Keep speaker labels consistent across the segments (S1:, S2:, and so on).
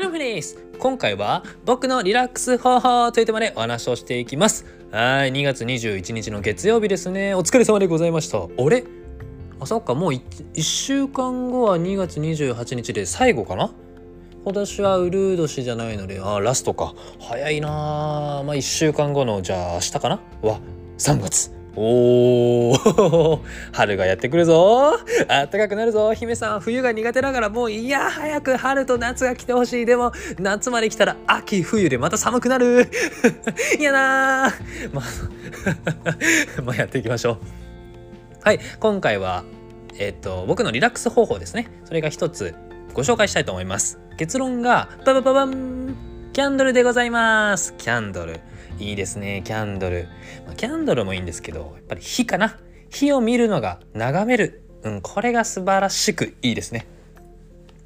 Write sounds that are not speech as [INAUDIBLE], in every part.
S1: ハローフェニス。今回は僕のリラックス方法というテーマでお話をしていきます。はい2月21日の月曜日ですね。お疲れ様でございました。あれ？あそっか。もう 1, 1週間後は2月28日で最後かな？今年はウルー年じゃないのであラストか。早いなまあ1週間後のじゃあ明日かな？は3月。おお [LAUGHS] 春がやってくるぞ。あったかくなるぞ。姫さん冬が苦手だからもういや早く春と夏が来てほしい。でも夏まで来たら秋冬でまた寒くなる。い [LAUGHS] やなまあ [LAUGHS] まあやっていきましょう。はい今回はえっ、と僕のリラックス方法ですね。それが一つご紹介したいと思います。結論がババババン。キャンドルでございます。キャンドル。いいですねキャンドル、まあ、キャンドルもいいんですけどやっぱり火かな。火を見るのが眺める、うん、これが素晴らしくいいですね。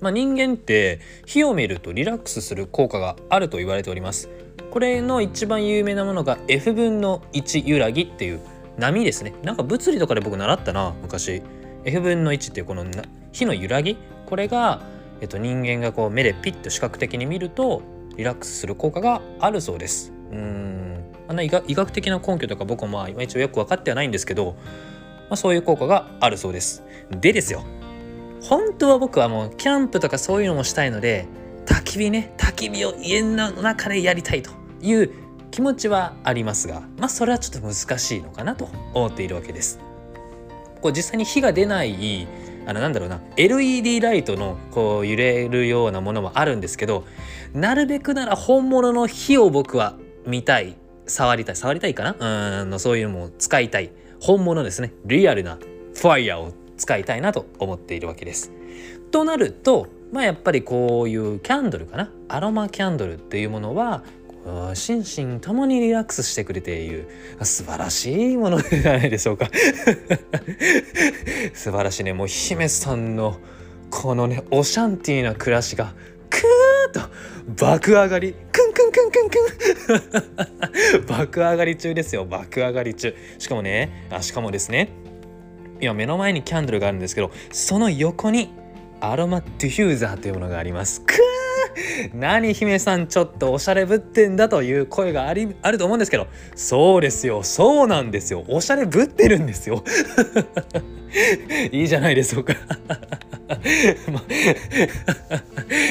S1: まあ、人間って火を見るとリラックスする効果があると言われております。これの一番有名なものが F 分の1揺らぎっていう波ですね。なんか物理とかで僕習ったな昔。F 分の1っていうこの火の揺らぎ？これが、えっと、人間がこう目でピッと視覚的に見るとリラックスする効果があるそうです。うん。あんな医学的な根拠とか僕もまあいまいちよく分かってはないんですけど、まあ、そういう効果があるそうです。でですよ。本当は僕はもうキャンプとかそういうのもしたいので焚き火ね焚き火を家の中でやりたいという気持ちはありますがまあそれはちょっと難しいのかなと思っているわけです。こう実際に火が出ないあのなんだろうな LED ライトのこう揺れるようなものもあるんですけどなるべくなら本物の火を僕は見たい触りたい触りたいかな？うんそういうのも使いたい。本物ですね。リアルなファイヤーを使いたいなと思っているわけです。となるとまあやっぱりこういうキャンドルかな？アロマキャンドルっていうものは心身ともにリラックスしてくれている。素晴らしいものじゃないでしょうか。[LAUGHS] 素晴らしいね。もう姫さんのこのねオシャンティーな暮らしがクーッと爆上がりンクン爆上がり中ですよ。爆上がり中。しかもねあしかもですね今目の前にキャンドルがあるんですけどその横にアロマディフューザーというものがあります。クー。何姫さんちょっとおしゃれぶってんだという声がありあると思うんですけどそうですよ。そうなんですよ。おしゃれぶってるんですよ。[LAUGHS] いいじゃないでしょうか。[LAUGHS]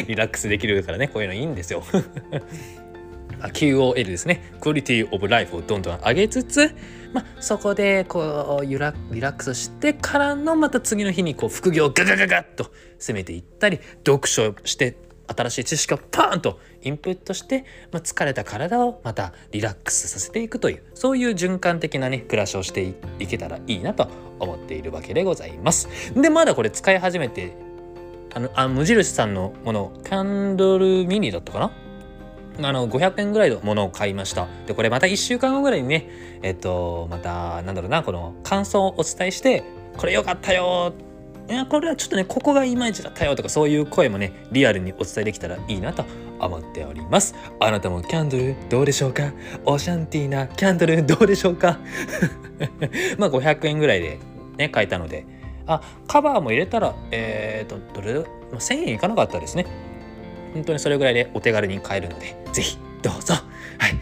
S1: リラックスできるからねこういうのいいんですよ。QOL ですねクオリティオブライフをどんどん上げつつ、まあ、そこでこうリラックスしてからのまた次の日にこう副業をガガガガッと攻めていったり読書して新しい知識をパーンとインプットして、まあ、疲れた体をまたリラックスさせていくというそういう循環的なね暮らしをしていけたらいいなと思っているわけでございます。でまだこれ使い始めてあのあ無印さんのものキャンドルミニだったかな？あの500円ぐらいのものを買いました。でこれまた1週間後ぐらいにねえっとまたなんだろうなこの感想をお伝えしてこれ良かったよいやこれはちょっとねここがいまいちだったよとかそういう声もねリアルにお伝えできたらいいなと思っております。あなたもキャンドルどうでしょうか？オシャンティーなキャンドルどうでしょうか？[LAUGHS] まあ500円ぐらいでね買えたので。あカバーも入れたらえっ、ー、とどれ、1000円いかなかったですね。本当にそれぐらいでお手軽に買えるので是非どうぞ。はい。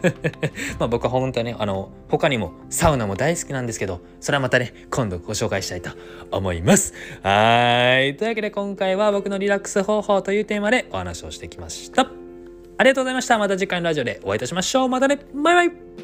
S1: [LAUGHS] まあ僕は本当はねあの他にもサウナも大好きなんですけどそれはまたね今度ご紹介したいと思います。はい。というわけで今回は僕のリラックス方法というテーマでお話をしてきました。ありがとうございました。また次回のラジオでお会いいたしましょう。またね。バイバイ。